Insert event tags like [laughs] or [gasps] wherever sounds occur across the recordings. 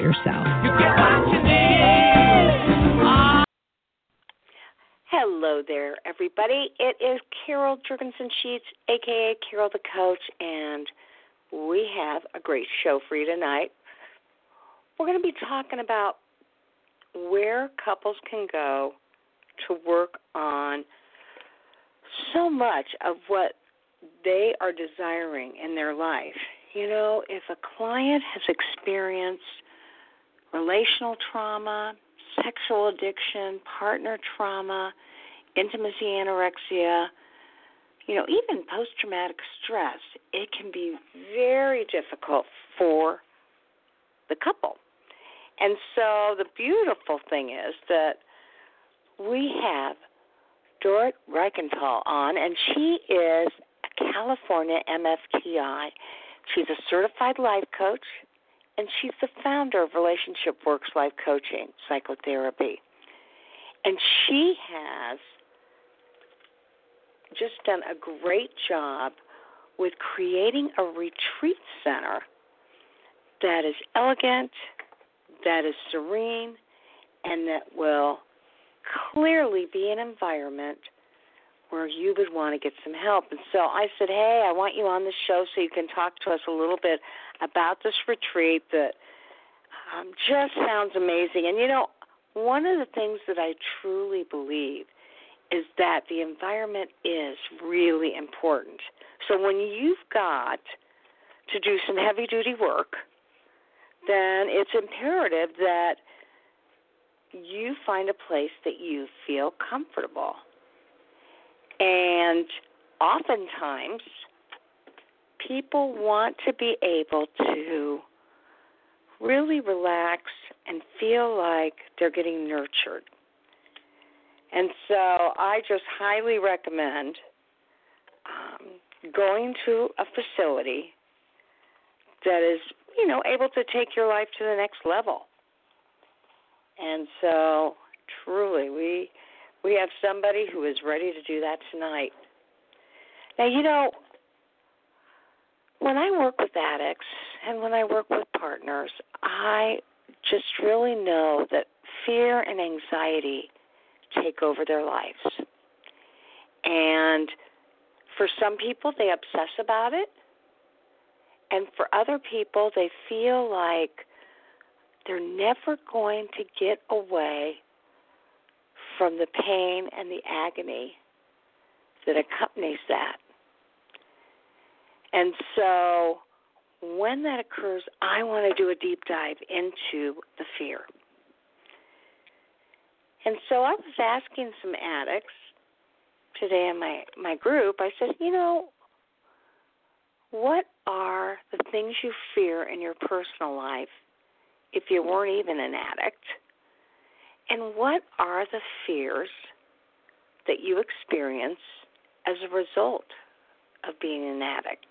yourself? Hello there, everybody. It is Carol Jurgensen Sheets, aka Carol the Coach, and we have a great show for you tonight. We're going to be talking about where couples can go to work on so much of what they are desiring in their life. You know, if a client has experienced relational trauma, sexual addiction, partner trauma, intimacy anorexia, you know, even post traumatic stress, it can be very difficult for the couple. And so the beautiful thing is that we have Dorit Reichental on, and she is a California MFTI. She's a certified life coach, and she's the founder of Relationship Works Life Coaching Psychotherapy. And she has just done a great job with creating a retreat center that is elegant, that is serene, and that will clearly be an environment where you would want to get some help. And so I said, Hey, I want you on the show so you can talk to us a little bit about this retreat that um, just sounds amazing. And you know, one of the things that I truly believe is that the environment is really important. So when you've got to do some heavy duty work, then it's imperative that you find a place that you feel comfortable. And oftentimes, people want to be able to really relax and feel like they're getting nurtured. And so I just highly recommend um, going to a facility that is, you know, able to take your life to the next level. And so, truly, we we have somebody who is ready to do that tonight. Now, you know, when I work with addicts and when I work with partners, I just really know that fear and anxiety take over their lives. And for some people, they obsess about it. And for other people, they feel like they're never going to get away from the pain and the agony that accompanies that. And so when that occurs, I want to do a deep dive into the fear. And so I was asking some addicts today in my, my group, I said, you know, what are the things you fear in your personal life if you weren't even an addict? And what are the fears that you experience as a result of being an addict?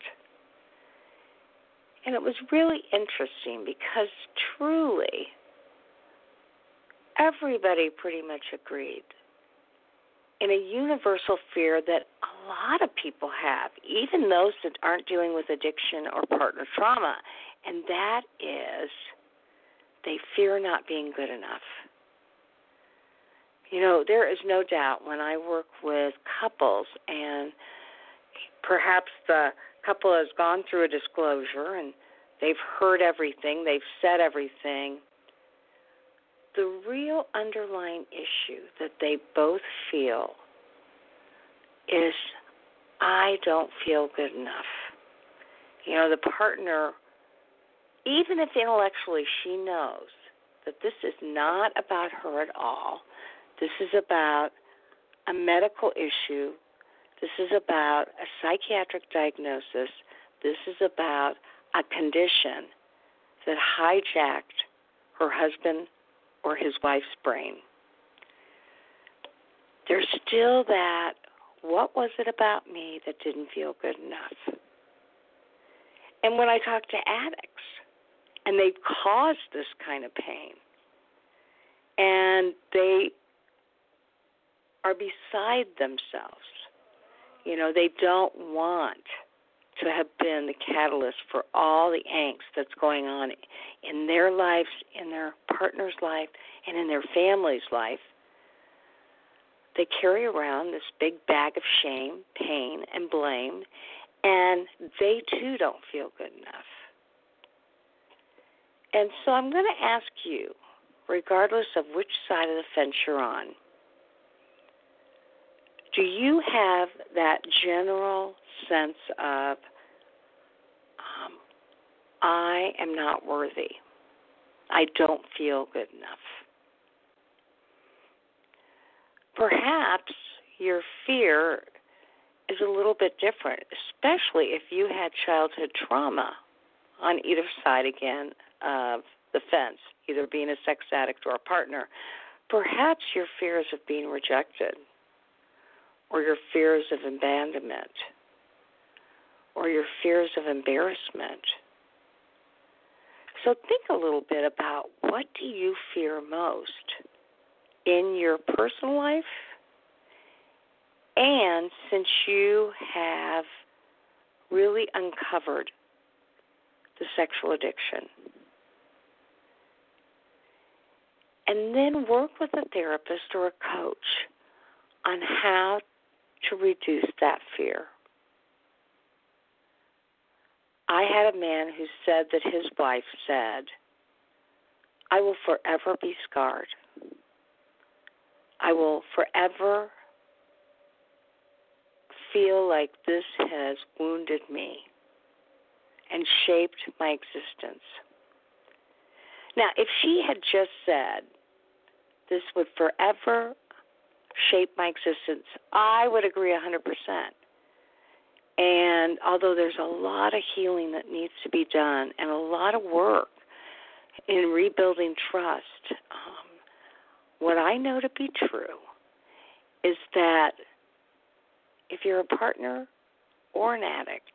And it was really interesting because truly, everybody pretty much agreed in a universal fear that a lot of people have, even those that aren't dealing with addiction or partner trauma, and that is they fear not being good enough. You know, there is no doubt when I work with couples and perhaps the couple has gone through a disclosure and they've heard everything, they've said everything, the real underlying issue that they both feel is I don't feel good enough. You know, the partner, even if intellectually she knows that this is not about her at all, this is about a medical issue, this is about a psychiatric diagnosis, this is about a condition that hijacked her husband or his wife's brain. There's still that what was it about me that didn't feel good enough? And when I talk to addicts, and they've caused this kind of pain, and they are beside themselves, you know, they don't want to have been the catalyst for all the angst that's going on in their lives, in their partner's life, and in their family's life. They carry around this big bag of shame, pain, and blame, and they too don't feel good enough. And so I'm going to ask you, regardless of which side of the fence you're on, do you have that general sense of um, I am not worthy. I don't feel good enough. Perhaps your fear is a little bit different, especially if you had childhood trauma on either side again of the fence, either being a sex addict or a partner. Perhaps your fears of being rejected, or your fears of abandonment, or your fears of embarrassment. So think a little bit about what do you fear most in your personal life and since you have really uncovered the sexual addiction. And then work with a therapist or a coach on how to reduce that fear. I had a man who said that his wife said, I will forever be scarred. I will forever feel like this has wounded me and shaped my existence. Now, if she had just said, this would forever shape my existence, I would agree 100%. And although there's a lot of healing that needs to be done and a lot of work in rebuilding trust, um, what I know to be true is that if you're a partner or an addict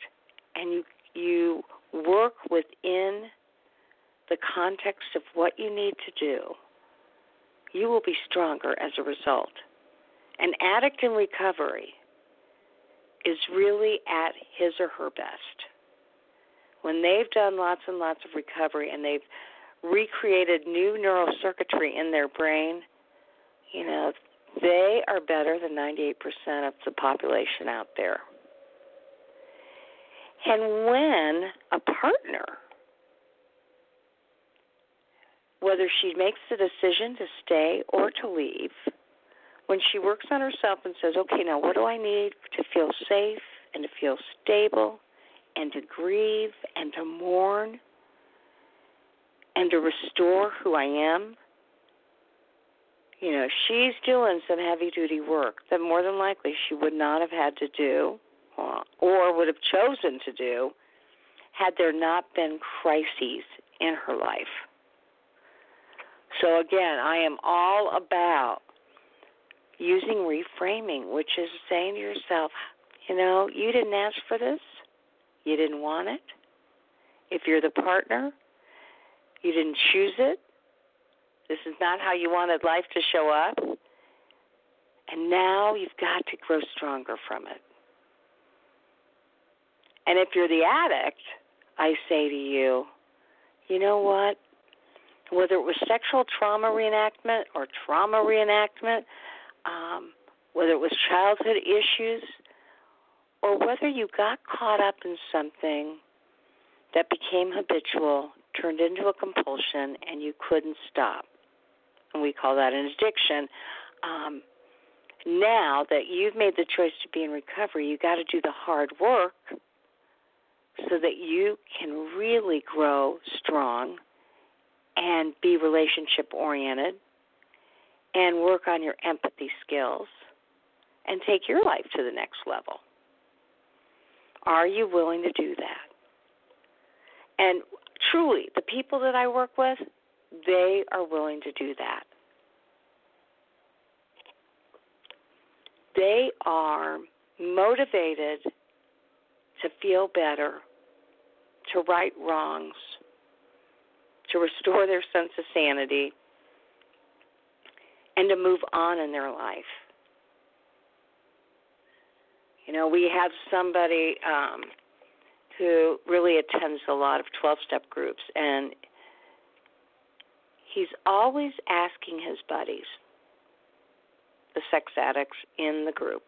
and you you work within the context of what you need to do, you will be stronger as a result. An addict in recovery is really at his or her best. When they've done lots and lots of recovery and they've recreated new neural circuitry in their brain, you know, they are better than 98% of the population out there. And when a partner, whether she makes the decision to stay or to leave, when she works on herself and says, okay, now what do I need to feel safe and to feel stable and to grieve and to mourn and to restore who I am? You know, she's doing some heavy duty work that more than likely she would not have had to do uh, or would have chosen to do had there not been crises in her life. So, again, I am all about using reframing, which is saying to yourself, you know, you didn't ask for this, you didn't want it. If you're the partner, you didn't choose it. This is not how you wanted life to show up. And now you've got to grow stronger from it. And if you're the addict, I say to you, you know what? Whether it was sexual trauma reenactment or trauma reenactment, um, whether it was childhood issues, or whether you got caught up in something that became habitual, turned into a compulsion, and you couldn't stop. And we call that an addiction. Um, now that you've made the choice to be in recovery, you got to do the hard work so that you can really grow strong and be relationship oriented and work on your empathy skills and take your life to the next level. Are you willing to do that? And truly, the people that I work with, they are willing to do that. They are motivated to feel better, to right wrongs, to restore their sense of sanity, and to move on in their life. You know, we have somebody um, who really attends a lot of 12 step groups, and he's always asking his buddies, the sex addicts in the group,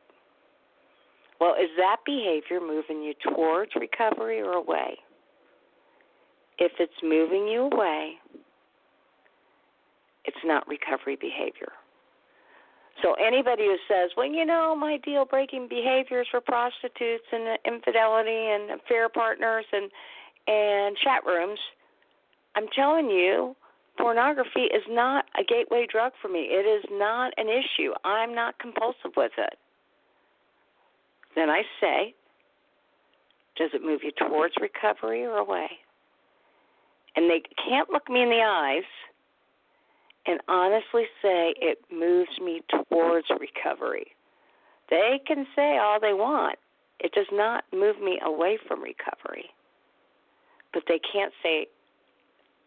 well, is that behavior moving you towards recovery or away? If it's moving you away, it's not recovery behavior. So anybody who says, "Well, you know, my deal-breaking behaviors for prostitutes and infidelity and affair partners and and chat rooms," I'm telling you, pornography is not a gateway drug for me. It is not an issue. I'm not compulsive with it. Then I say, does it move you towards recovery or away? And they can't look me in the eyes and honestly say it moves me towards recovery. They can say all they want. It does not move me away from recovery. But they can't say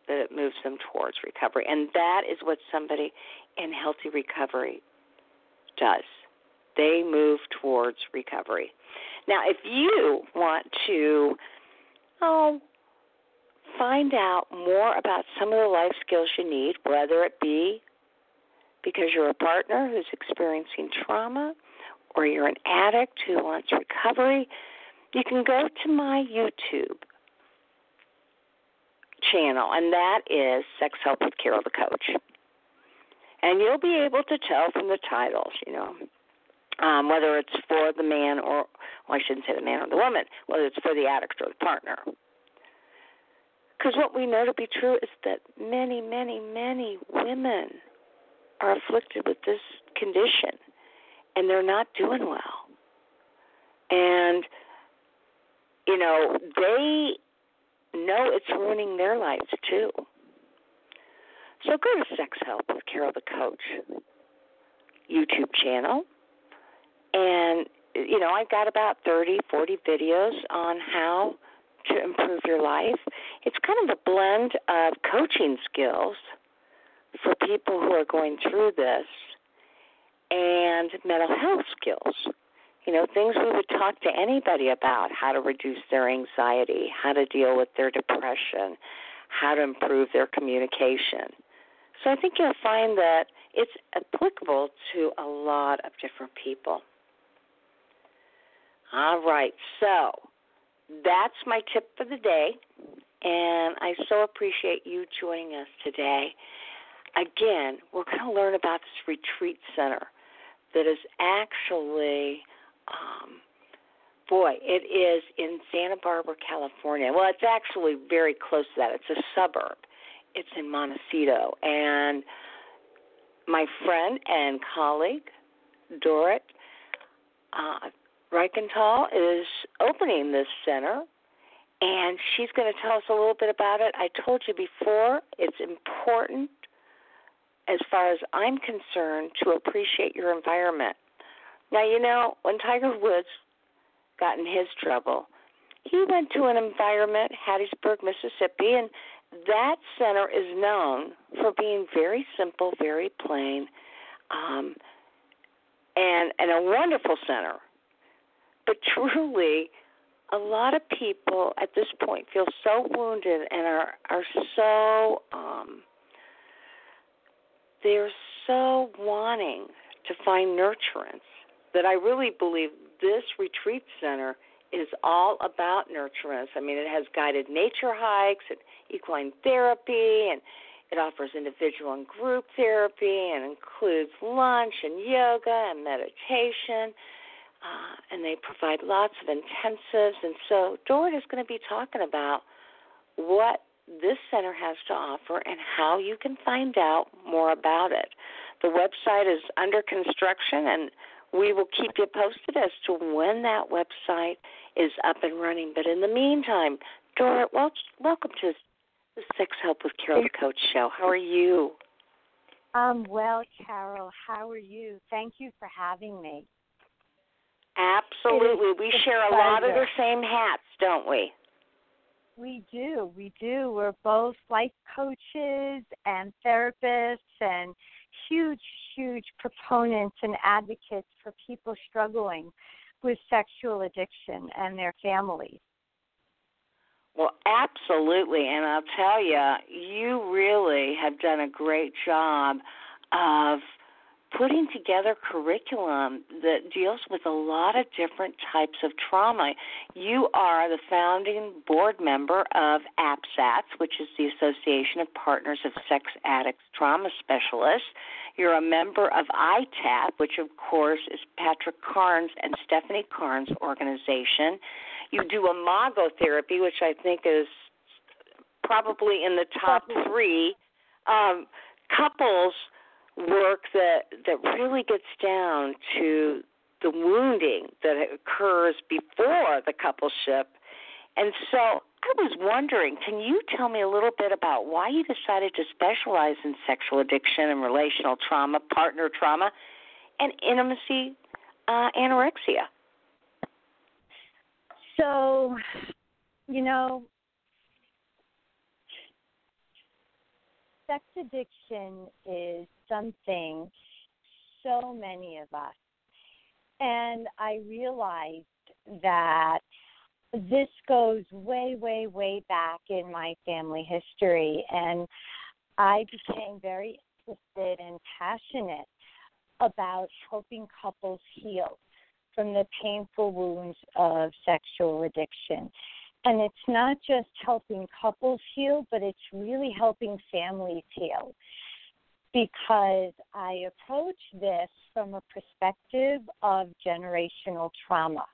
that it moves them towards recovery. And that is what somebody in healthy recovery does. They move towards recovery. Now, if you want to oh, find out more about some of the life skills you need, whether it be because you're a partner who's experiencing trauma or you're an addict who wants recovery, you can go to my YouTube channel, and that is Sex Help with Carol the Coach. And you'll be able to tell from the titles, you know, um, whether it's for the man or, well, I shouldn't say the man or the woman, whether it's for the addict or the partner. Because what we know to be true is that many, many, many women are afflicted with this condition and they're not doing well. And, you know, they know it's ruining their lives too. So go to Sex Help with Carol the Coach YouTube channel and, you know, I've got about 30, 40 videos on how to improve your life. It's kind of a blend of coaching skills for people who are going through this and mental health skills. You know, things we would talk to anybody about how to reduce their anxiety, how to deal with their depression, how to improve their communication. So I think you'll find that it's applicable to a lot of different people. All right, so that's my tip for the day, and I so appreciate you joining us today. Again, we're going to learn about this retreat center that is actually, um, boy, it is in Santa Barbara, California. Well, it's actually very close to that. It's a suburb. It's in Montecito, and my friend and colleague Dorit uh, Reichental is opening this center, and she's going to tell us a little bit about it. I told you before, it's important, as far as I'm concerned, to appreciate your environment. Now, you know, when Tiger Woods got in his trouble, he went to an environment, Hattiesburg, Mississippi, and that center is known for being very simple, very plain, um, and and a wonderful center. But truly, a lot of people at this point feel so wounded and are are so um, they're so wanting to find nurturance that I really believe this retreat center is all about nurturance. I mean, it has guided nature hikes and equine therapy, and it offers individual and group therapy, and includes lunch and yoga and meditation. Uh, and they provide lots of intensives. And so, Dorit is going to be talking about what this center has to offer and how you can find out more about it. The website is under construction, and we will keep you posted as to when that website is up and running. But in the meantime, Dorit, wel- welcome to the Sex Help with Carol the Coach show. How are you? Um, well, Carol, how are you? Thank you for having me. Absolutely. We share a lot of the same hats, don't we? We do. We do. We're both life coaches and therapists and huge, huge proponents and advocates for people struggling with sexual addiction and their families. Well, absolutely. And I'll tell you, you really have done a great job of putting together curriculum that deals with a lot of different types of trauma. You are the founding board member of APSATS, which is the Association of Partners of Sex Addicts Trauma Specialists. You're a member of ITAP, which of course is Patrick Carnes and Stephanie Carnes' organization. You do imago therapy, which I think is probably in the top three. Um, couples work that that really gets down to the wounding that occurs before the coupleship. And so I was wondering, can you tell me a little bit about why you decided to specialize in sexual addiction and relational trauma, partner trauma, and intimacy uh, anorexia? So, you know, sex addiction is something so many of us. And I realized that this goes way, way, way back in my family history. And I became very interested and passionate about helping couples heal from the painful wounds of sexual addiction. And it's not just helping couples heal, but it's really helping families heal. Because I approach this from a perspective of generational trauma.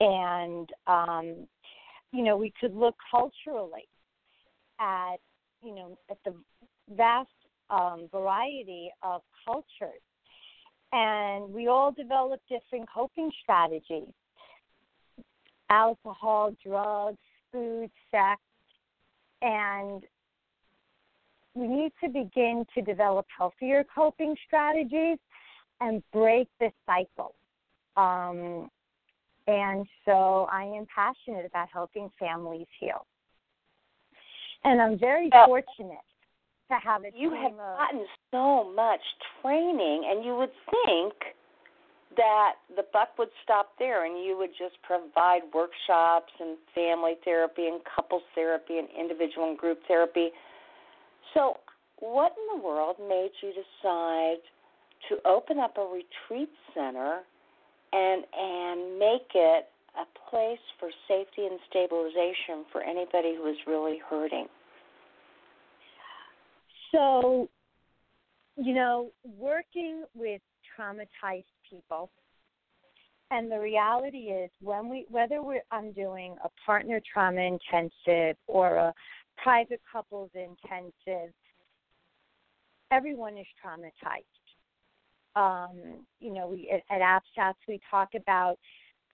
And, um, you know, we could look culturally at, you know, at the vast um, variety of cultures. And we all develop different coping strategies alcohol, drugs, food, sex, and we need to begin to develop healthier coping strategies and break this cycle. Um, and so I am passionate about helping families heal. And I'm very well, fortunate to have a You have of, gotten so much training, and you would think – that the buck would stop there and you would just provide workshops and family therapy and couples therapy and individual and group therapy. So, what in the world made you decide to open up a retreat center and and make it a place for safety and stabilization for anybody who is really hurting? So, you know, working with traumatized people. And the reality is, when we whether we're I'm doing a partner trauma intensive or a private couples intensive, everyone is traumatized. Um, you know, we at, at we talk about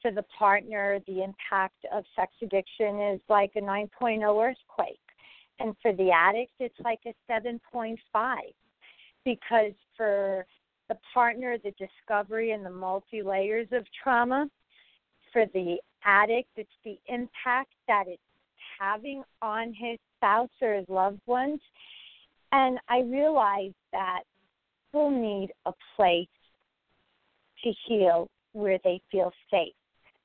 for the partner, the impact of sex addiction is like a 9.0 earthquake. And for the addict, it's like a 7.5. Because for the partner, the discovery and the multi layers of trauma. For the addict, it's the impact that it's having on his spouse or his loved ones. And I realized that people need a place to heal where they feel safe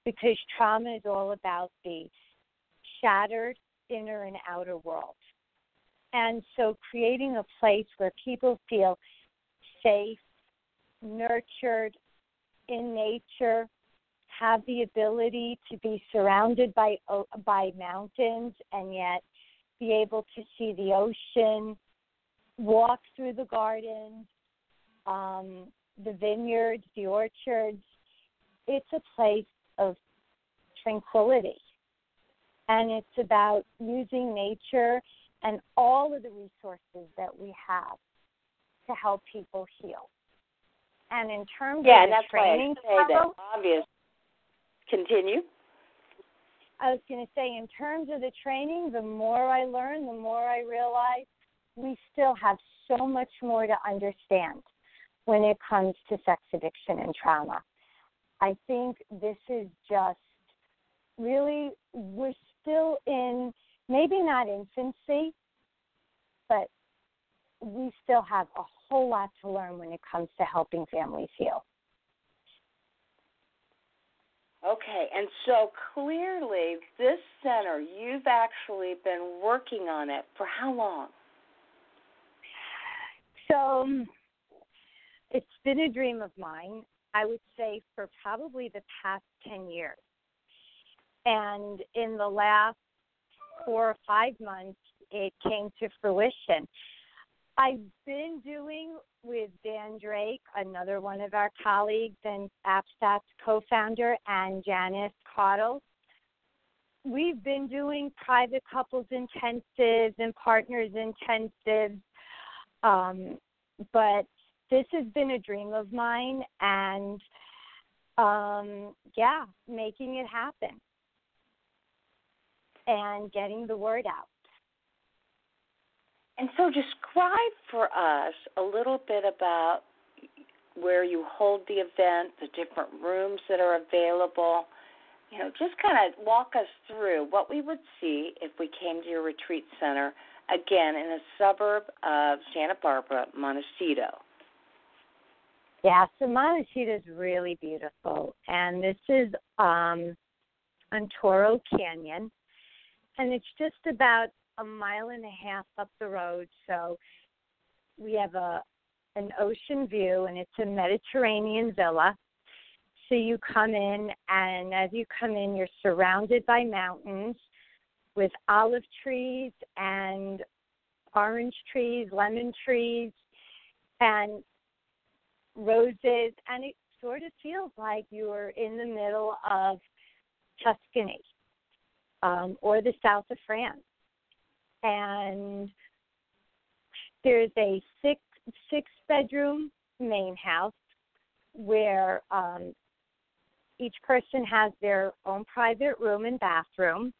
because trauma is all about the shattered inner and outer world. And so creating a place where people feel safe, nurtured in nature, have the ability to be surrounded by by mountains and yet be able to see the ocean, walk through the gardens, um, the vineyards, the orchards. It's a place of tranquility. And it's about using nature and all of the resources that we have to help people heal. And in terms yeah, of the that's training, why I say that obvious. Continue. I was going to say, in terms of the training, the more I learn, the more I realize we still have so much more to understand when it comes to sex addiction and trauma. I think this is just really, we're still in maybe not infancy, but we still have a whole lot to learn when it comes to helping families heal. Okay, and so clearly, this center, you've actually been working on it for how long? So, um, it's been a dream of mine, I would say, for probably the past 10 years. And in the last four or five months, it came to fruition. I've been doing with Dan Drake, another one of our colleagues and APSATS co founder, and Janice Caudill. We've been doing private couples intensives and partners intensives, um, but this has been a dream of mine, and um, yeah, making it happen and getting the word out. And so, describe for us a little bit about where you hold the event, the different rooms that are available. You know, just kind of walk us through what we would see if we came to your retreat center, again, in a suburb of Santa Barbara, Montecito. Yeah, so Montecito is really beautiful, and this is um, on Toro Canyon, and it's just about a mile and a half up the road. So we have a an ocean view, and it's a Mediterranean villa. So you come in, and as you come in, you're surrounded by mountains with olive trees and orange trees, lemon trees, and roses, and it sort of feels like you're in the middle of Tuscany um, or the south of France. And there's a six six bedroom main house where um, each person has their own private room and bathroom.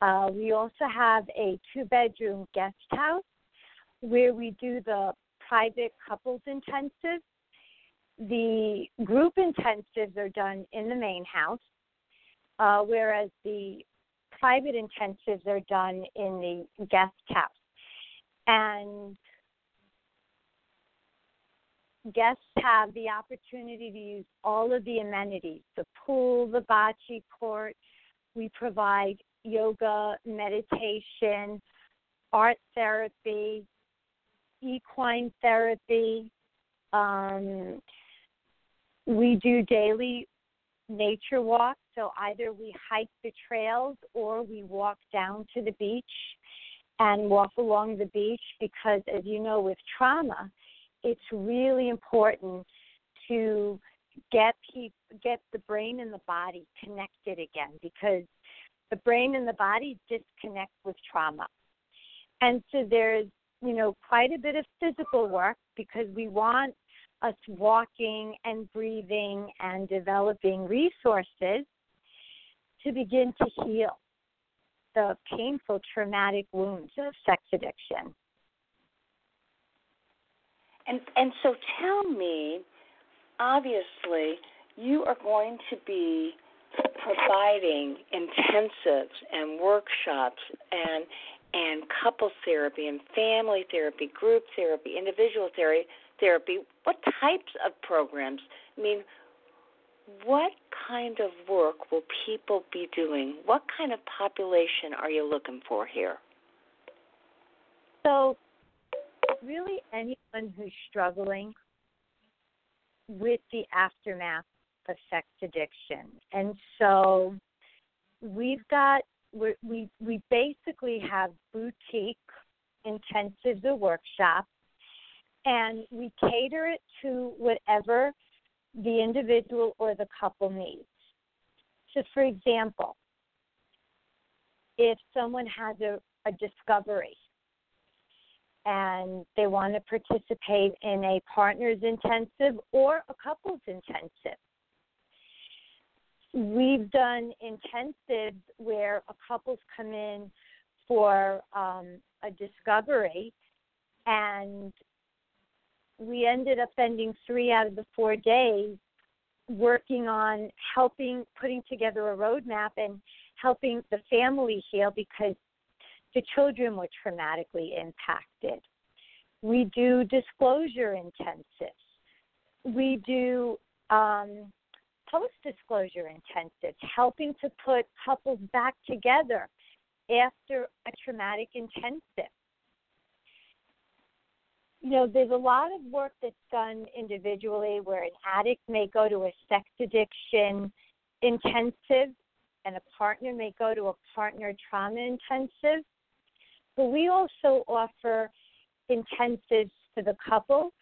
Uh, we also have a two bedroom guest house where we do the private couples intensive. The group intensives are done in the main house, uh, whereas the private intensives are done in the guest house. And guests have the opportunity to use all of the amenities the pool, the bocce court. We provide yoga, meditation, art therapy, equine therapy. Um, we do daily nature walks. So either we hike the trails or we walk down to the beach and walk along the beach because, as you know, with trauma, it's really important to get pe- get the brain and the body connected again because the brain and the body disconnect with trauma. And so there's you know, quite a bit of physical work because we want us walking and breathing and developing resources to begin to heal the painful traumatic wounds of sex addiction. And and so tell me, obviously, you are going to be providing intensives and workshops and and couple therapy and family therapy, group therapy, individual therapy, therapy. What types of programs? I mean, what kind of work will people be doing? What kind of population are you looking for here? So, really, anyone who's struggling with the aftermath of sex addiction. And so, we've got we we basically have boutique intensives or workshops, and we cater it to whatever the individual or the couple needs. So, for example, if someone has a, a discovery and they want to participate in a partner's intensive or a couple's intensive, we've done intensives where a couple's come in for um, a discovery and we ended up spending three out of the four days working on helping putting together a roadmap and helping the family heal because the children were traumatically impacted. We do disclosure intensives. We do um, post disclosure intensives, helping to put couples back together after a traumatic intensive you know, there's a lot of work that's done individually where an addict may go to a sex addiction intensive and a partner may go to a partner trauma intensive. But we also offer intensives to the couple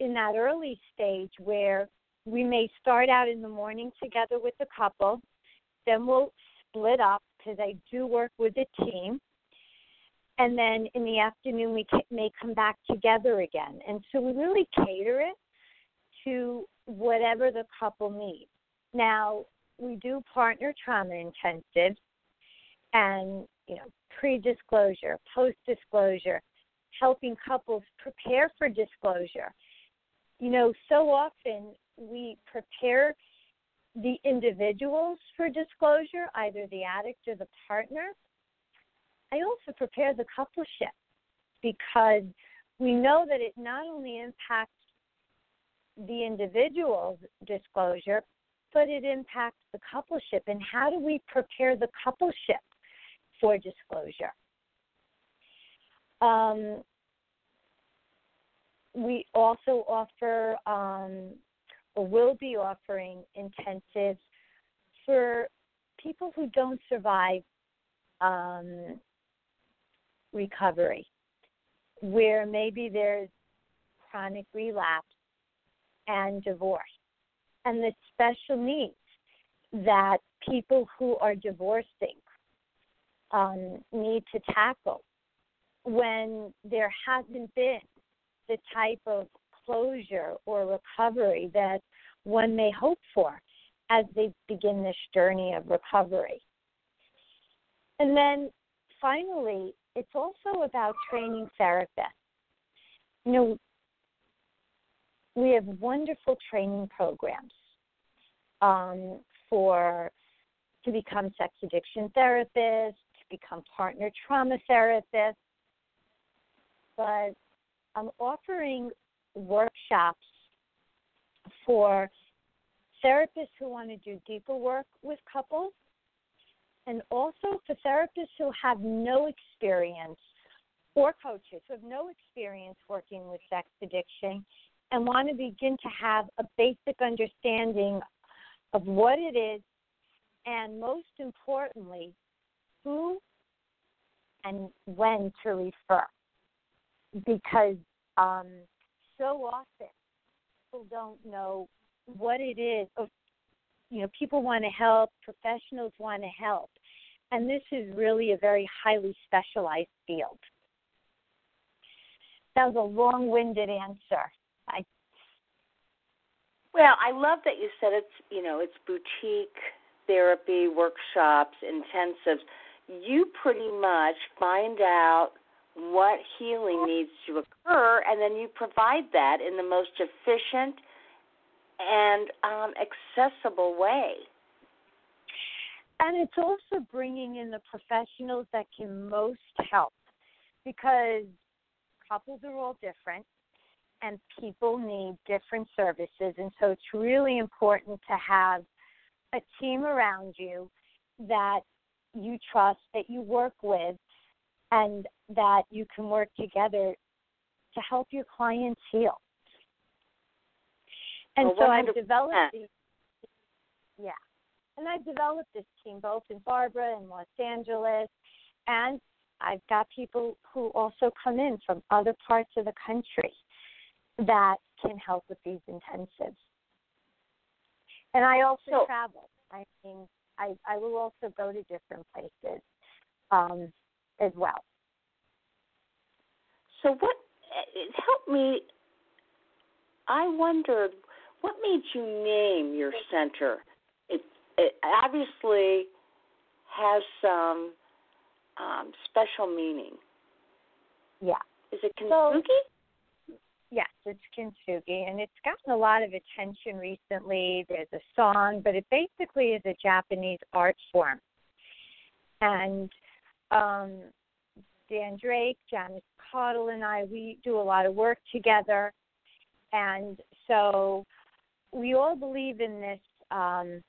in that early stage where we may start out in the morning together with the couple, then we'll split up because I do work with a team and then in the afternoon we may come back together again. And so we really cater it to whatever the couple needs. Now, we do partner trauma intensives and, you know, pre-disclosure, post-disclosure, helping couples prepare for disclosure. You know, so often we prepare the individuals for disclosure, either the addict or the partner, I also prepare the coupleship because we know that it not only impacts the individual's disclosure, but it impacts the coupleship. And how do we prepare the coupleship for disclosure? Um, we also offer, um, or will be offering, intensives for people who don't survive um, recovery, where maybe there's chronic relapse and divorce, and the special needs that people who are divorcing um, need to tackle when there hasn't been the type of closure or recovery that one may hope for as they begin this journey of recovery. And then finally, it's also about training therapists. You know, we have wonderful training programs um, for to become sex addiction therapists, to become partner trauma therapists. But I'm offering workshops for therapists who want to do deeper work with couples and also for therapists who have no experience or coaches who have no experience working with sex addiction and want to begin to have a basic understanding of what it is and most importantly who and when to refer. Because um, so often people don't know what it is you know people want to help professionals want to help and this is really a very highly specialized field that was a long-winded answer i Well, I love that you said it's you know it's boutique therapy workshops, intensives. You pretty much find out what healing needs to occur, and then you provide that in the most efficient and um, accessible way. And it's also bringing in the professionals that can most help because couples are all different and people need different services. And so it's really important to have a team around you that you trust, that you work with, and that you can work together to help your clients heal. And well, so I've developed these, yeah, and I've developed this team both in Barbara and Los Angeles, and I've got people who also come in from other parts of the country that can help with these intensives. And I also so, travel. I mean, I, I will also go to different places um, as well. So, what help me? I wondered what made you name your center. It, it obviously has some um, special meaning. Yeah. Is it kintsugi? So, yes, it's kintsugi, and it's gotten a lot of attention recently. There's a song, but it basically is a Japanese art form. And um, Dan Drake, Janice Caudill, and I, we do a lot of work together. And so we all believe in this um,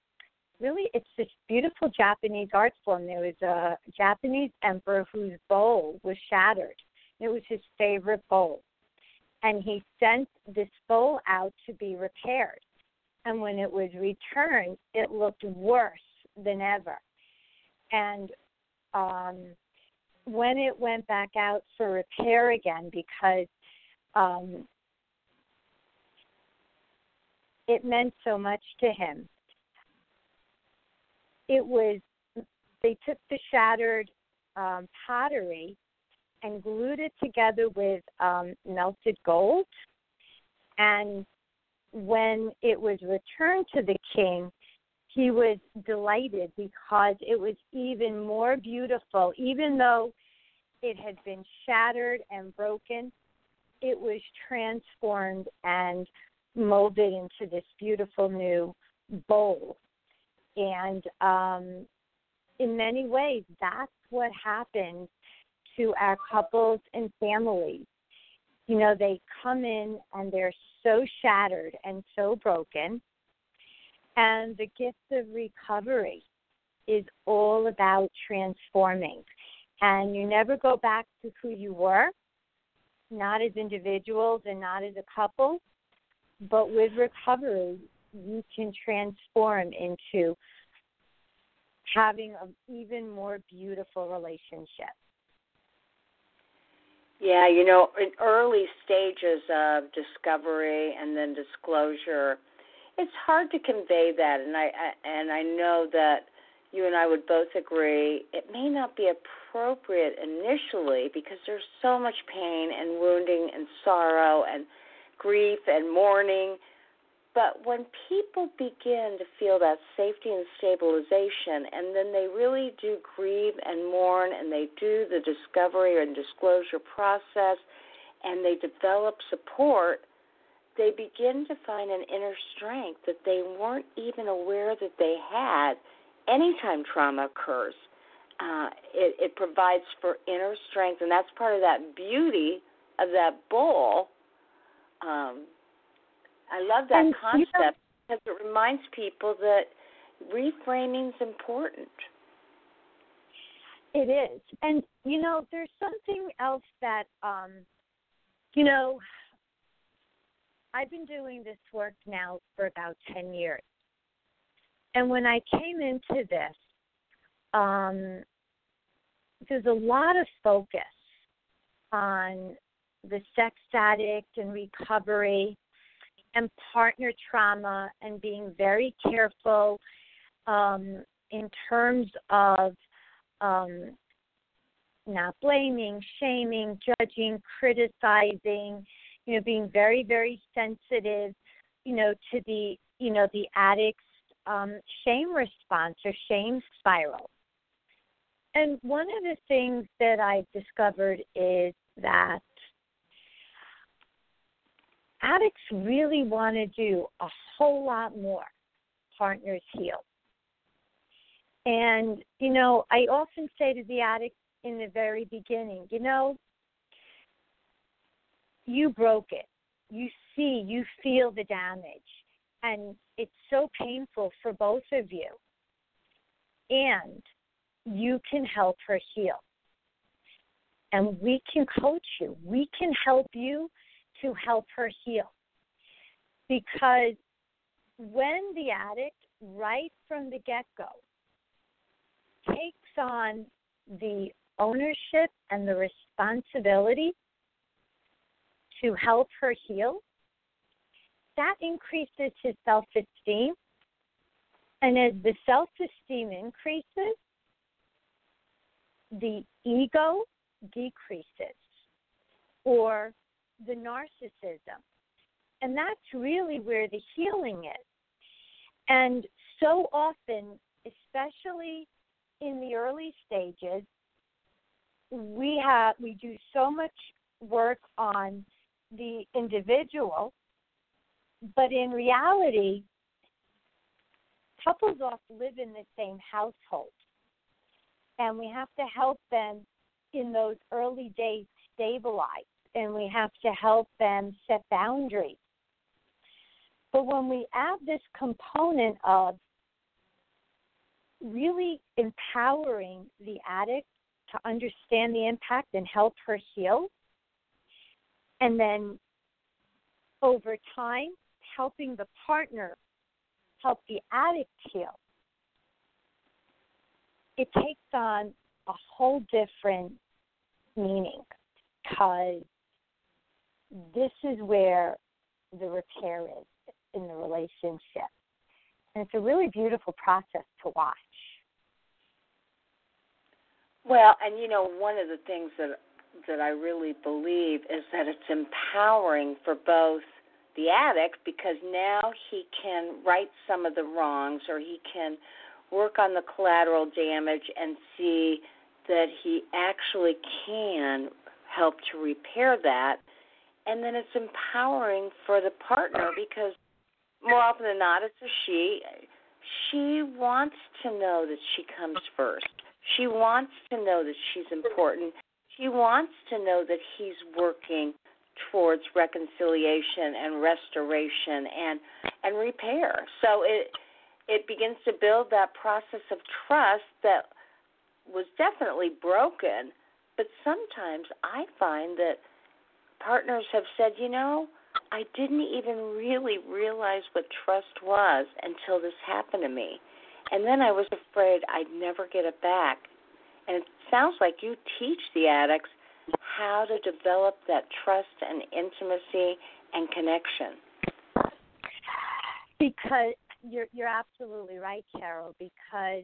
really it's this beautiful Japanese art form. There was a Japanese emperor whose bowl was shattered. It was his favorite bowl. And he sent this bowl out to be repaired. And when it was returned, it looked worse than ever. And um, when it went back out for repair again, because um, it meant so much to him, it was they took the shattered um, pottery and glued it together with um, melted gold. And when it was returned to the king, he was delighted because it was even more beautiful. Even though it had been shattered and broken, it was transformed and molded into this beautiful new bowl. And um, in many ways, that's what happens to our couples and families. You know, they come in and they're so shattered and so broken. And the gift of recovery is all about transforming. And you never go back to who you were, not as individuals and not as a couple, but with recovery, you can transform into having an even more beautiful relationship. Yeah, you know, in early stages of discovery and then disclosure, it's hard to convey that, and I, I and I know that you and I would both agree it may not be appropriate initially because there's so much pain and wounding and sorrow and grief and mourning. But when people begin to feel that safety and stabilization, and then they really do grieve and mourn, and they do the discovery and disclosure process, and they develop support, they begin to find an inner strength that they weren't even aware that they had anytime trauma occurs. Uh, it, it provides for inner strength, and that's part of that beauty of that bowl um, I love that and, concept you know, because it reminds people that reframing is important. It is. And, you know, there's something else that, um, you know, I've been doing this work now for about 10 years. And when I came into this, um, there's a lot of focus on the sex addict and recovery and partner trauma and being very careful um, in terms of um, not blaming, shaming, judging, criticizing, you know, being very, very sensitive, you know, to the, you know, the addict's um, shame response or shame spiral. And one of the things that I discovered is that addicts really want to do a whole lot more. Partners heal. And, you know, I often say to the addict in the very beginning, you know, you broke it. You see, you feel the damage. And it's so painful for both of you. And you can help her heal. And we can coach you. We can help you to help her heal. Because when the addict, right from the get go, takes on the ownership and the responsibility to help her heal, that increases his self esteem. And as the self esteem increases, the ego decreases or the narcissism. And that's really where the healing is. And so often, especially in the early stages, we have we do so much work on the individual, but in reality, couples often live in the same household and we have to help them in those early days stabilize and we have to help them set boundaries. But when we add this component of really empowering the addict to understand the impact and help her heal, and then over time, helping the partner help the addict heal, it takes on a whole different meaning because this is where the repair is in the relationship. And it's a really beautiful process to watch. Well, and you know, one of the things that that I really believe is that it's empowering for both the addict because now he can right some of the wrongs or he can work on the collateral damage and see that he actually can help to repair that. And then it's empowering for the partner because more often than not, it's a she. She wants to know that she comes first. She wants to know that she's important. She wants to know that he's working towards reconciliation and restoration and and repair. So it it begins to build that process of trust that was definitely broken. But sometimes I find that partners have said, you know, I didn't even really realize what trust was until this happened to me. And then I was afraid I'd never get it back. And it sounds like you teach the addicts how to develop that trust and intimacy and connection. Because you're you're absolutely right, Carol, because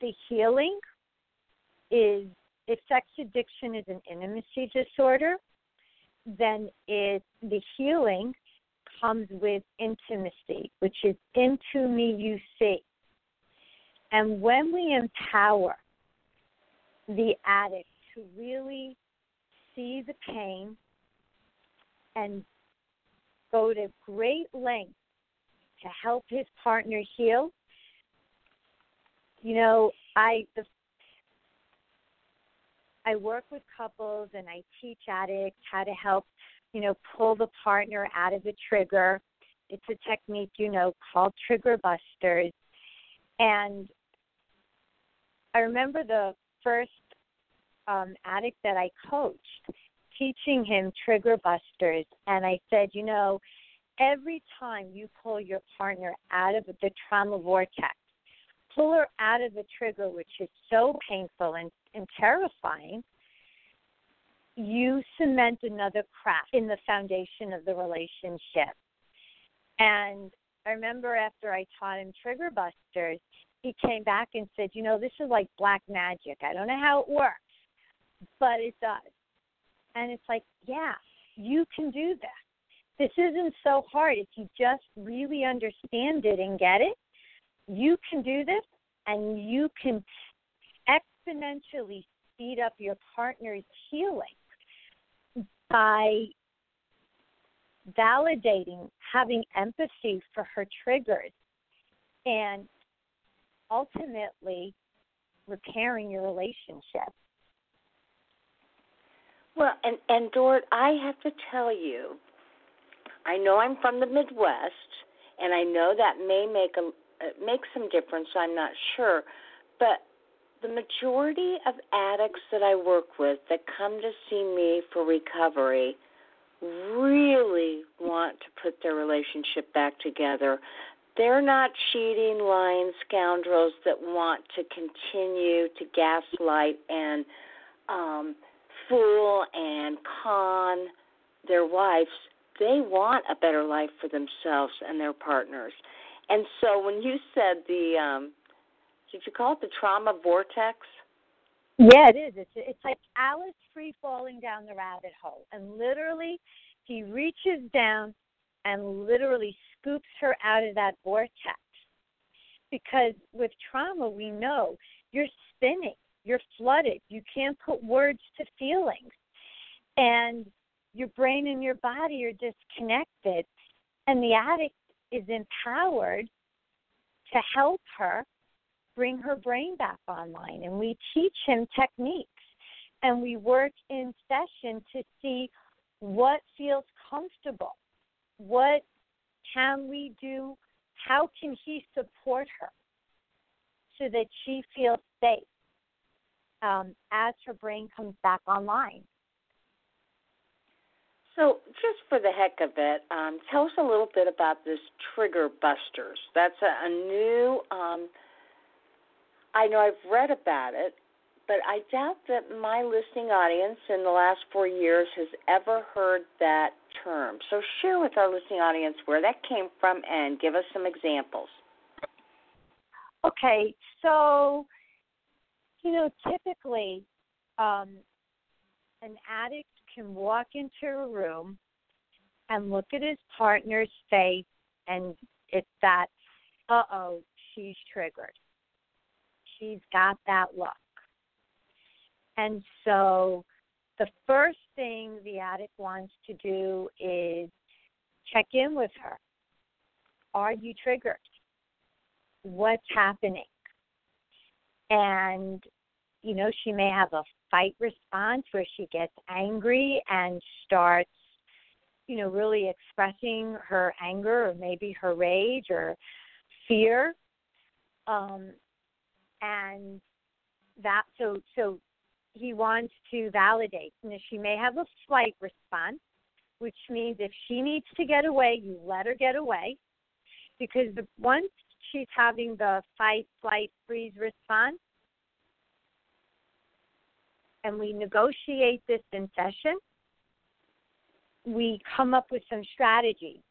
the healing is if sex addiction is an intimacy disorder, then it the healing comes with intimacy, which is into me you see. And when we empower the addict to really see the pain and go to great lengths to help his partner heal. You know, I the, I work with couples and I teach addicts how to help, you know, pull the partner out of the trigger. It's a technique, you know, called trigger busters. And I remember the first um, addict that I coached teaching him trigger busters. And I said, you know, every time you pull your partner out of the trauma vortex, pull her out of the trigger, which is so painful and, and terrifying, you cement another crack in the foundation of the relationship. And I remember after I taught him trigger busters, he came back and said, You know, this is like black magic. I don't know how it works, but it does. And it's like, yeah, you can do this this isn't so hard. If you just really understand it and get it, you can do this and you can exponentially speed up your partner's healing by validating, having empathy for her triggers, and ultimately repairing your relationship. Well, and and Dorit, I have to tell you, I know I'm from the Midwest, and I know that may make a uh, make some difference. I'm not sure, but the majority of addicts that I work with that come to see me for recovery really want to put their relationship back together. They're not cheating, lying scoundrels that want to continue to gaslight and um, fool and con their wives. They want a better life for themselves and their partners. And so when you said the, um, did you call it the trauma vortex? Yeah, it is. It's it's like Alice free falling down the rabbit hole, and literally, he reaches down and literally scoops her out of that vortex. Because with trauma, we know you're spinning, you're flooded, you can't put words to feelings, and your brain and your body are disconnected, and the addict is empowered to help her bring her brain back online. And we teach him techniques and we work in session to see what feels comfortable. What can we do? How can he support her so that she feels safe um, as her brain comes back online? So, just for the heck of it, um, tell us a little bit about this Trigger Busters. That's a, a new. Um, I know I've read about it, but I doubt that my listening audience in the last four years has ever heard that term. So, share with our listening audience where that came from and give us some examples. Okay, so you know, typically, um, an addict can walk into a room and look at his partner's face, and it's that, uh oh, she's triggered. She's got that look. And so the first thing the addict wants to do is check in with her. Are you triggered? What's happening? And you know, she may have a fight response where she gets angry and starts, you know, really expressing her anger or maybe her rage or fear. Um, and that so so he wants to validate. And she may have a flight response, which means if she needs to get away, you let her get away. Because the, once she's having the fight, flight, freeze response, and we negotiate this in session, we come up with some strategy.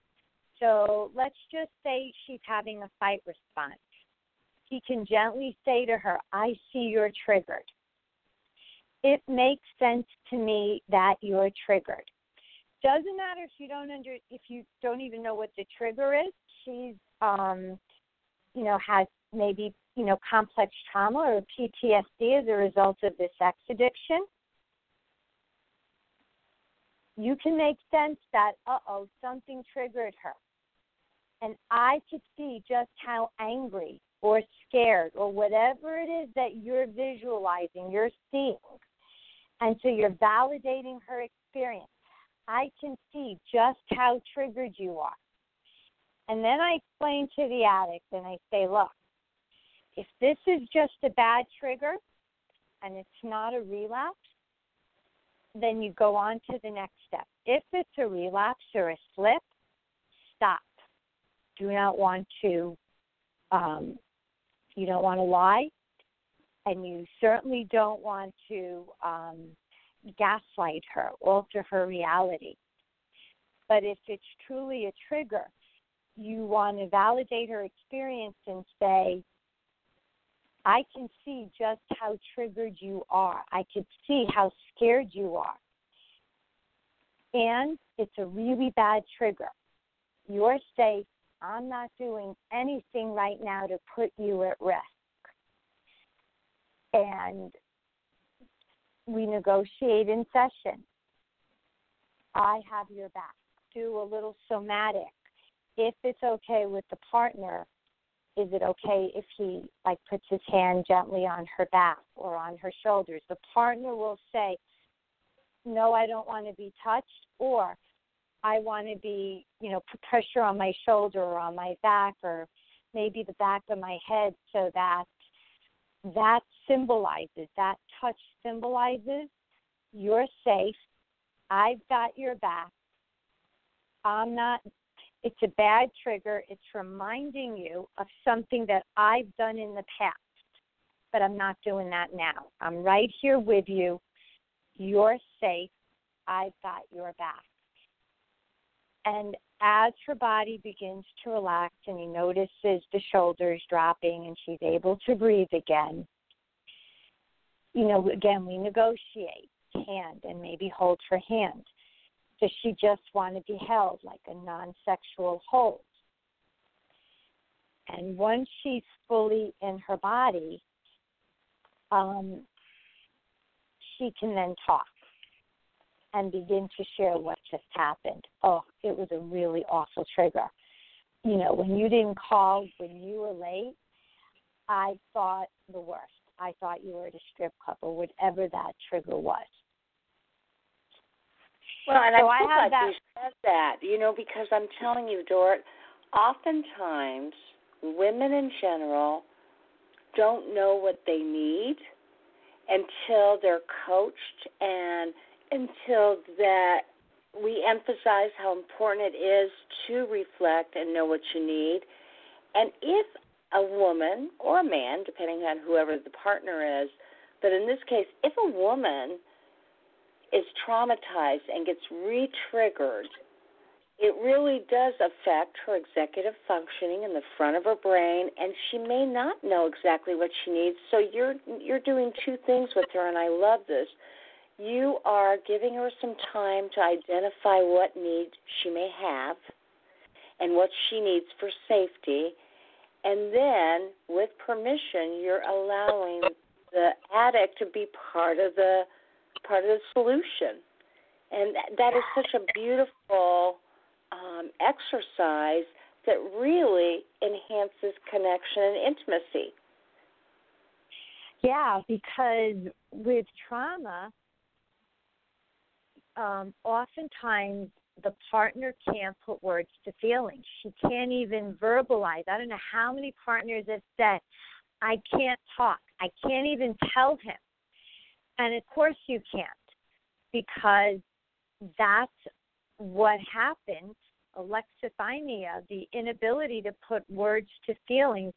So let's just say she's having a fight response. He can gently say to her, I see you're triggered. It makes sense to me that you're triggered. Doesn't matter if you don't under if you don't even know what the trigger is. She's um you know, has maybe you know, complex trauma or PTSD as a result of this sex addiction, you can make sense that, uh oh, something triggered her. And I could see just how angry or scared or whatever it is that you're visualizing, you're seeing. And so you're validating her experience. I can see just how triggered you are. And then I explain to the addict and I say, look, if this is just a bad trigger and it's not a relapse, then you go on to the next step. If it's a relapse or a slip, stop. Do not want to, um, you don't want to lie, and you certainly don't want to um, gaslight her, alter her reality. But if it's truly a trigger, you want to validate her experience and say, I can see just how triggered you are. I could see how scared you are. and it's a really bad trigger. You're safe. I'm not doing anything right now to put you at risk. And we negotiate in session. I have your back. Do a little somatic. If it's okay with the partner, is it okay if he like puts his hand gently on her back or on her shoulders? The partner will say, "No, I don't want to be touched," or "I want to be, you know, put pressure on my shoulder or on my back or maybe the back of my head so that that symbolizes that touch symbolizes you're safe. I've got your back. I'm not it's a bad trigger. It's reminding you of something that I've done in the past, but I'm not doing that now. I'm right here with you. You're safe. I've got your back. And as her body begins to relax and he notices the shoulders dropping and she's able to breathe again, you know, again, we negotiate hand and maybe hold her hand. Does she just want to be held like a non sexual hold? And once she's fully in her body, um, she can then talk and begin to share what just happened. Oh, it was a really awful trigger. You know, when you didn't call when you were late, I thought the worst. I thought you were at a strip club or whatever that trigger was. Well, and so I'm so I glad that. you said that, you know, because I'm telling you, Dorit, oftentimes women in general don't know what they need until they're coached and until that we emphasize how important it is to reflect and know what you need. And if a woman or a man, depending on whoever the partner is, but in this case, if a woman is traumatized and gets re triggered, it really does affect her executive functioning in the front of her brain and she may not know exactly what she needs. So you're you're doing two things with her and I love this. You are giving her some time to identify what needs she may have and what she needs for safety. And then with permission you're allowing the addict to be part of the part of the solution. And that is such a beautiful um, exercise that really enhances connection and intimacy. Yeah, because with trauma, um, oftentimes the partner can't put words to feelings. She can't even verbalize. I don't know how many partners have said, I can't talk. I can't even tell him. And of course you can't because that's what happens alexithymia, the inability to put words to feelings,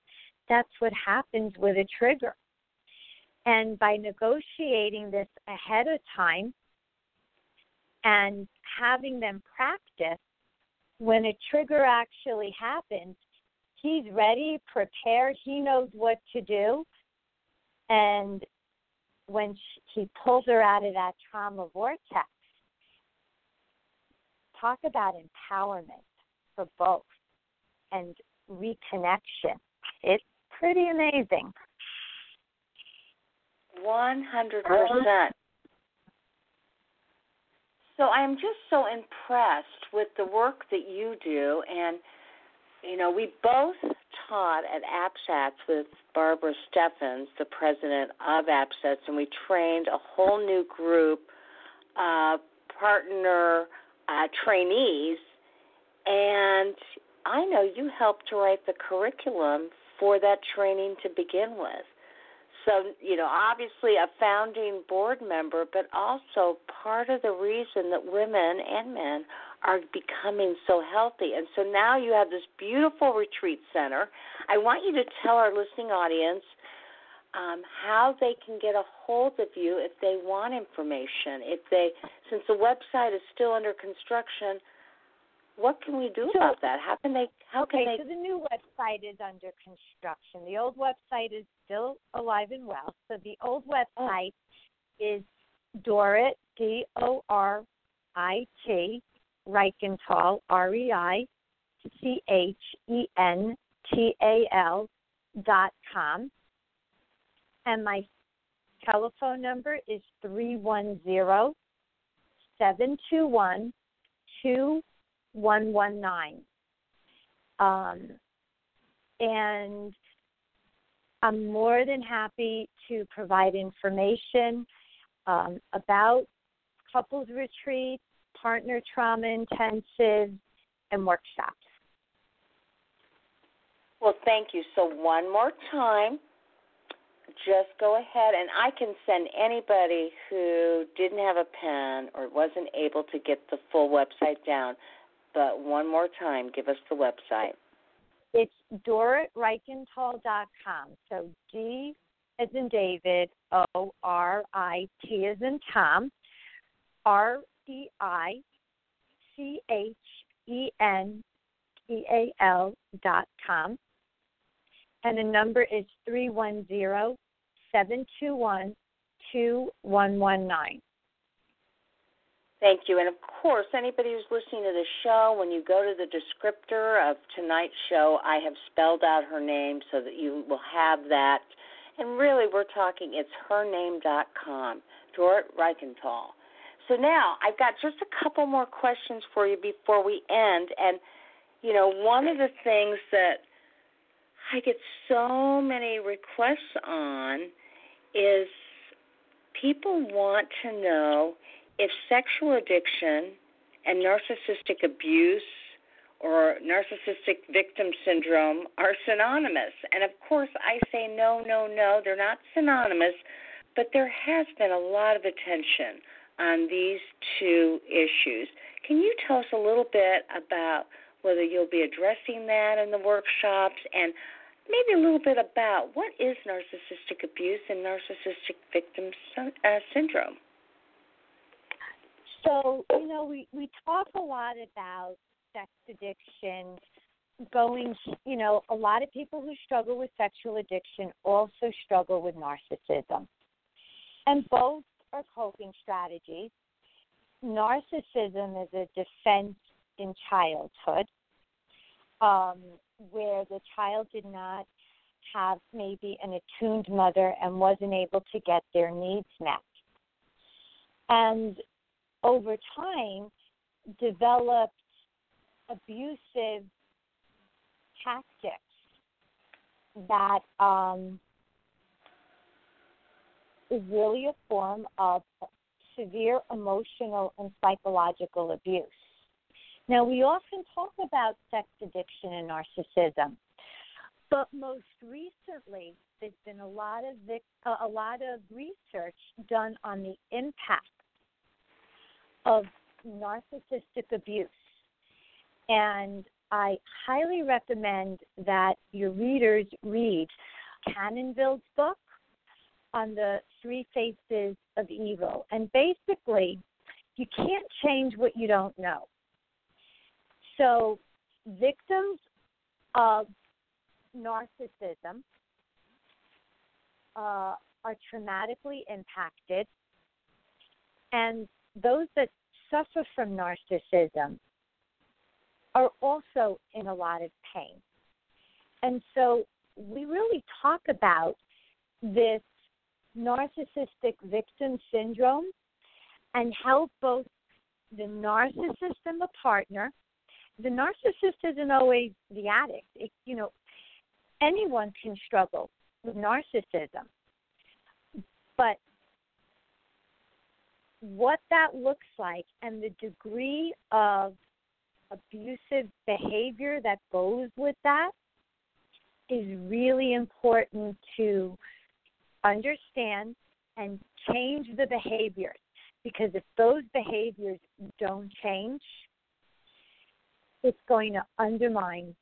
that's what happens with a trigger. And by negotiating this ahead of time and having them practice, when a trigger actually happens, he's ready, prepared, he knows what to do. And when she, he pulls her out of that trauma vortex, talk about empowerment for both and reconnection. It's pretty amazing. 100%. Uh-huh. So I'm just so impressed with the work that you do and you know, we both taught at APSATS with Barbara Steffens, the president of APSATS, and we trained a whole new group of partner uh, trainees. And I know you helped to write the curriculum for that training to begin with. So, you know, obviously a founding board member, but also part of the reason that women and men are becoming so healthy. And so now you have this beautiful retreat center. I want you to tell our listening audience um, how they can get a hold of you if they want information. If they, since the website is still under construction, what can we do about that? How can they? How okay, can they? so the new website is under construction. The old website is still alive and well. So the old website oh. is Dorit D O R I T Reichental R E I C H E N T A L dot com. And my telephone number is three one zero seven two one two one one nine. Um, and I'm more than happy to provide information um, about couples retreats, partner trauma intensives, and workshops. Well, thank you. So, one more time, just go ahead and I can send anybody who didn't have a pen or wasn't able to get the full website down. But one more time, give us the website. It's DoritReichental.com. So D as in David, O R I T as in Tom, R E I C H E N T A L dot com. And the number is 310 721 2119. Thank you. And of course, anybody who's listening to the show, when you go to the descriptor of tonight's show, I have spelled out her name so that you will have that. And really, we're talking, it's hername.com, Dorit Reichental. So now I've got just a couple more questions for you before we end. And, you know, one of the things that I get so many requests on is people want to know if sexual addiction and narcissistic abuse or narcissistic victim syndrome are synonymous. And of course, I say no, no, no, they're not synonymous, but there has been a lot of attention on these two issues. Can you tell us a little bit about whether you'll be addressing that in the workshops and maybe a little bit about what is narcissistic abuse and narcissistic victim uh, syndrome? So, you know, we, we talk a lot about sex addiction going, you know, a lot of people who struggle with sexual addiction also struggle with narcissism. And both are coping strategies. Narcissism is a defense in childhood um, where the child did not have maybe an attuned mother and wasn't able to get their needs met. And over time developed abusive tactics that um, is really a form of severe emotional and psychological abuse. Now, we often talk about sex addiction and narcissism, but most recently, there's been a lot of a lot of research done on the impact of narcissistic abuse. And I highly recommend that your readers read Canonville's book on the three faces of evil. And basically, you can't change what you don't know. So, victims of narcissism uh, are traumatically impacted, and those that suffer from narcissism are also in a lot of pain. And so we really talk about this narcissistic victim syndrome and help both the narcissist and the partner, the narcissist isn't always the addict. It, you know, anyone can struggle with narcissism. But what that looks like and the degree of abusive behavior that goes with that is really important to understand and change the behaviors because if those behaviors don't change it's going to undermine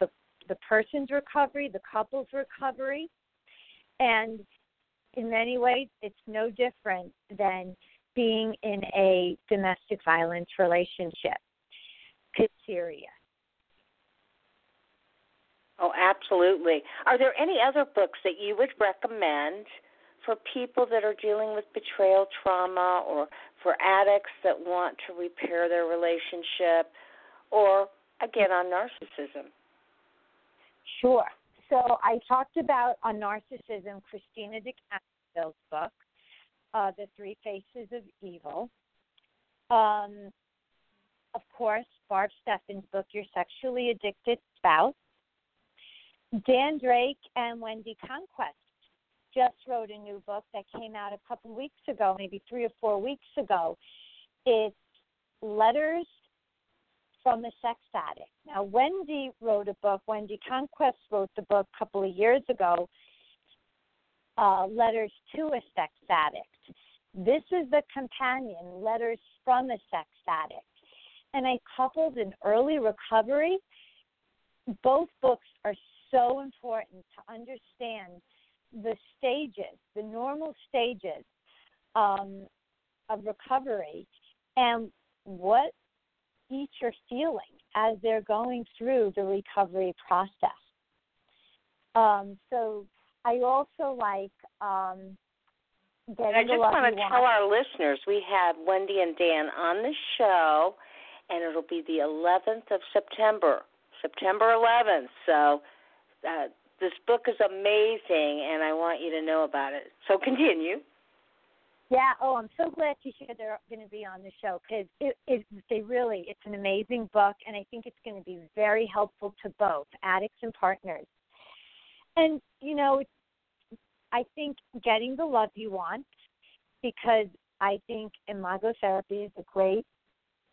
the the person's recovery the couple's recovery and in many ways, it's no different than being in a domestic violence relationship. It's serious. Oh, absolutely. Are there any other books that you would recommend for people that are dealing with betrayal trauma or for addicts that want to repair their relationship or again on narcissism? Sure. So I talked about on narcissism Christina de Canonville's book, uh, The Three Faces of Evil. Um, of course, Barb Steffen's book, Your Sexually Addicted Spouse. Dan Drake and Wendy Conquest just wrote a new book that came out a couple weeks ago, maybe three or four weeks ago. It's Letters from a Sex Addict. Now, Wendy wrote a book, Wendy Conquest wrote the book a couple of years ago, uh, Letters to a Sex Addict. This is the companion, Letters from a Sex Addict. And I coupled in early recovery. Both books are so important to understand the stages, the normal stages um, of recovery, and what each are feeling as they're going through the recovery process. Um, so I also like um, I just want to tell our listeners we have Wendy and Dan on the show, and it'll be the 11th of September, September 11th. So uh, this book is amazing, and I want you to know about it. So [laughs] continue. Yeah. Oh, I'm so glad you said they're going to be on the show because it, it, they really, it's an amazing book, and I think it's going to be very helpful to both addicts and partners. And you know, I think getting the love you want, because I think imago therapy is a great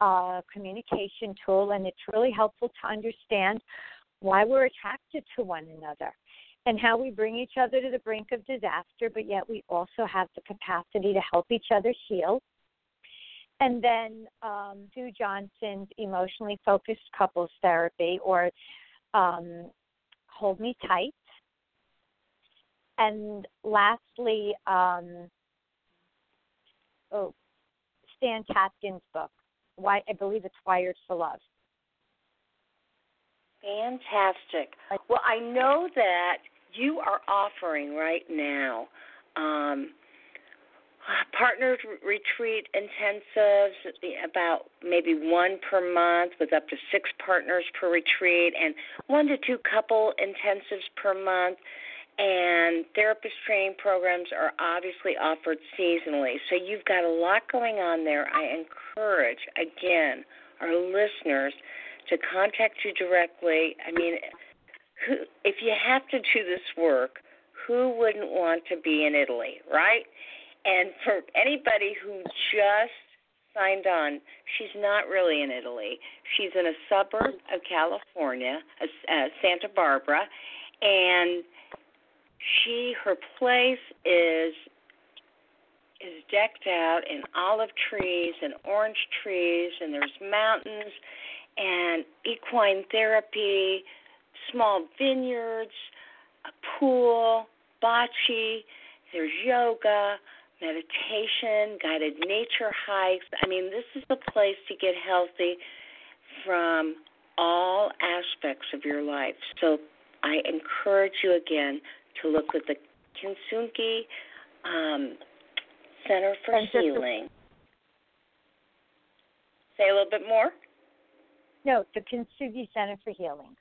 uh, communication tool, and it's really helpful to understand why we're attracted to one another and how we bring each other to the brink of disaster, but yet we also have the capacity to help each other heal. And then um, Sue Johnson's emotionally focused couples therapy, or um, Hold Me Tight. And lastly, um, oh, Stan Tatkin's book, why I believe it's Wired for Love. Fantastic. Well, I know that you are offering right now um, partnered retreat intensives, about maybe one per month with up to six partners per retreat, and one to two couple intensives per month. And therapist training programs are obviously offered seasonally. So you've got a lot going on there. I encourage, again, our listeners to contact you directly. I mean, who, if you have to do this work, who wouldn't want to be in Italy, right? And for anybody who just signed on, she's not really in Italy. She's in a suburb of California, uh, Santa Barbara, and she her place is is decked out in olive trees and orange trees and there's mountains and equine therapy, small vineyards, a pool, bocce, there's yoga, meditation, guided nature hikes. I mean, this is the place to get healthy from all aspects of your life. So I encourage you again to look at the Kintsugi um, Center for Healing. Say a little bit more. No, the Kintsugi Center for Healing.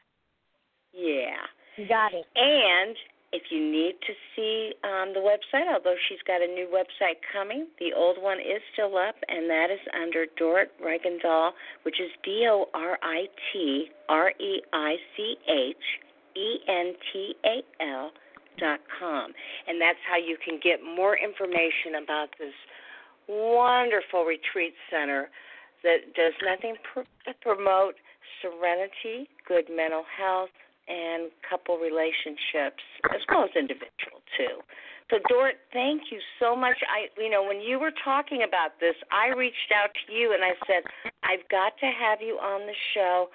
Yeah. You got it. And if you need to see um, the website, although she's got a new website coming, the old one is still up, and that is under Dorit Reichental, which is D O R I T R E I C H E N T A L dot com, and that's how you can get more information about this wonderful retreat center that does nothing pr- to promote serenity, good mental health, and couple relationships, as well as individual too. So, Dorit, thank you so much. I, you know, when you were talking about this, I reached out to you and I said, I've got to have you on the show.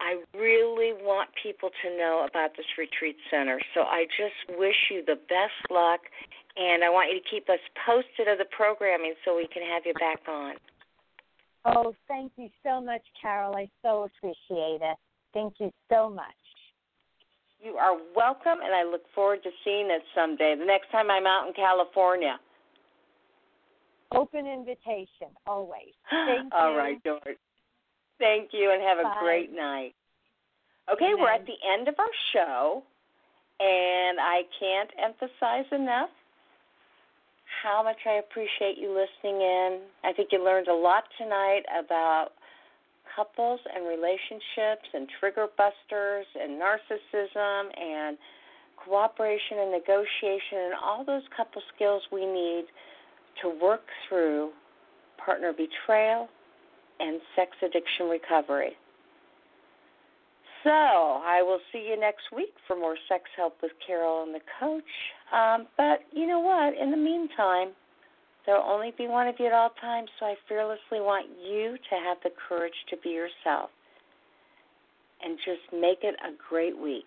I really want people to know about this retreat center. So I just wish you the best luck, and I want you to keep us posted of the programming so we can have you back on. Oh, thank you so much, Carol. I so appreciate it. Thank you so much. You are welcome, and I look forward to seeing it someday. The next time I'm out in California. Open invitation, always. [gasps] Thank All you. right, George. Thank you, and have a Bye. great night. Okay, we're at the end of our show, and I can't emphasize enough how much I appreciate you listening in. I think you learned a lot tonight about couples and relationships and trigger busters and narcissism and cooperation and negotiation and all those couple skills we need to work through partner betrayal and sex addiction recovery. So, I will see you next week for more sex help with Carol and the coach. Um, but you know what? In the meantime, there'll only be one of you at all times, so I fearlessly want you to have the courage to be yourself and just make it a great week.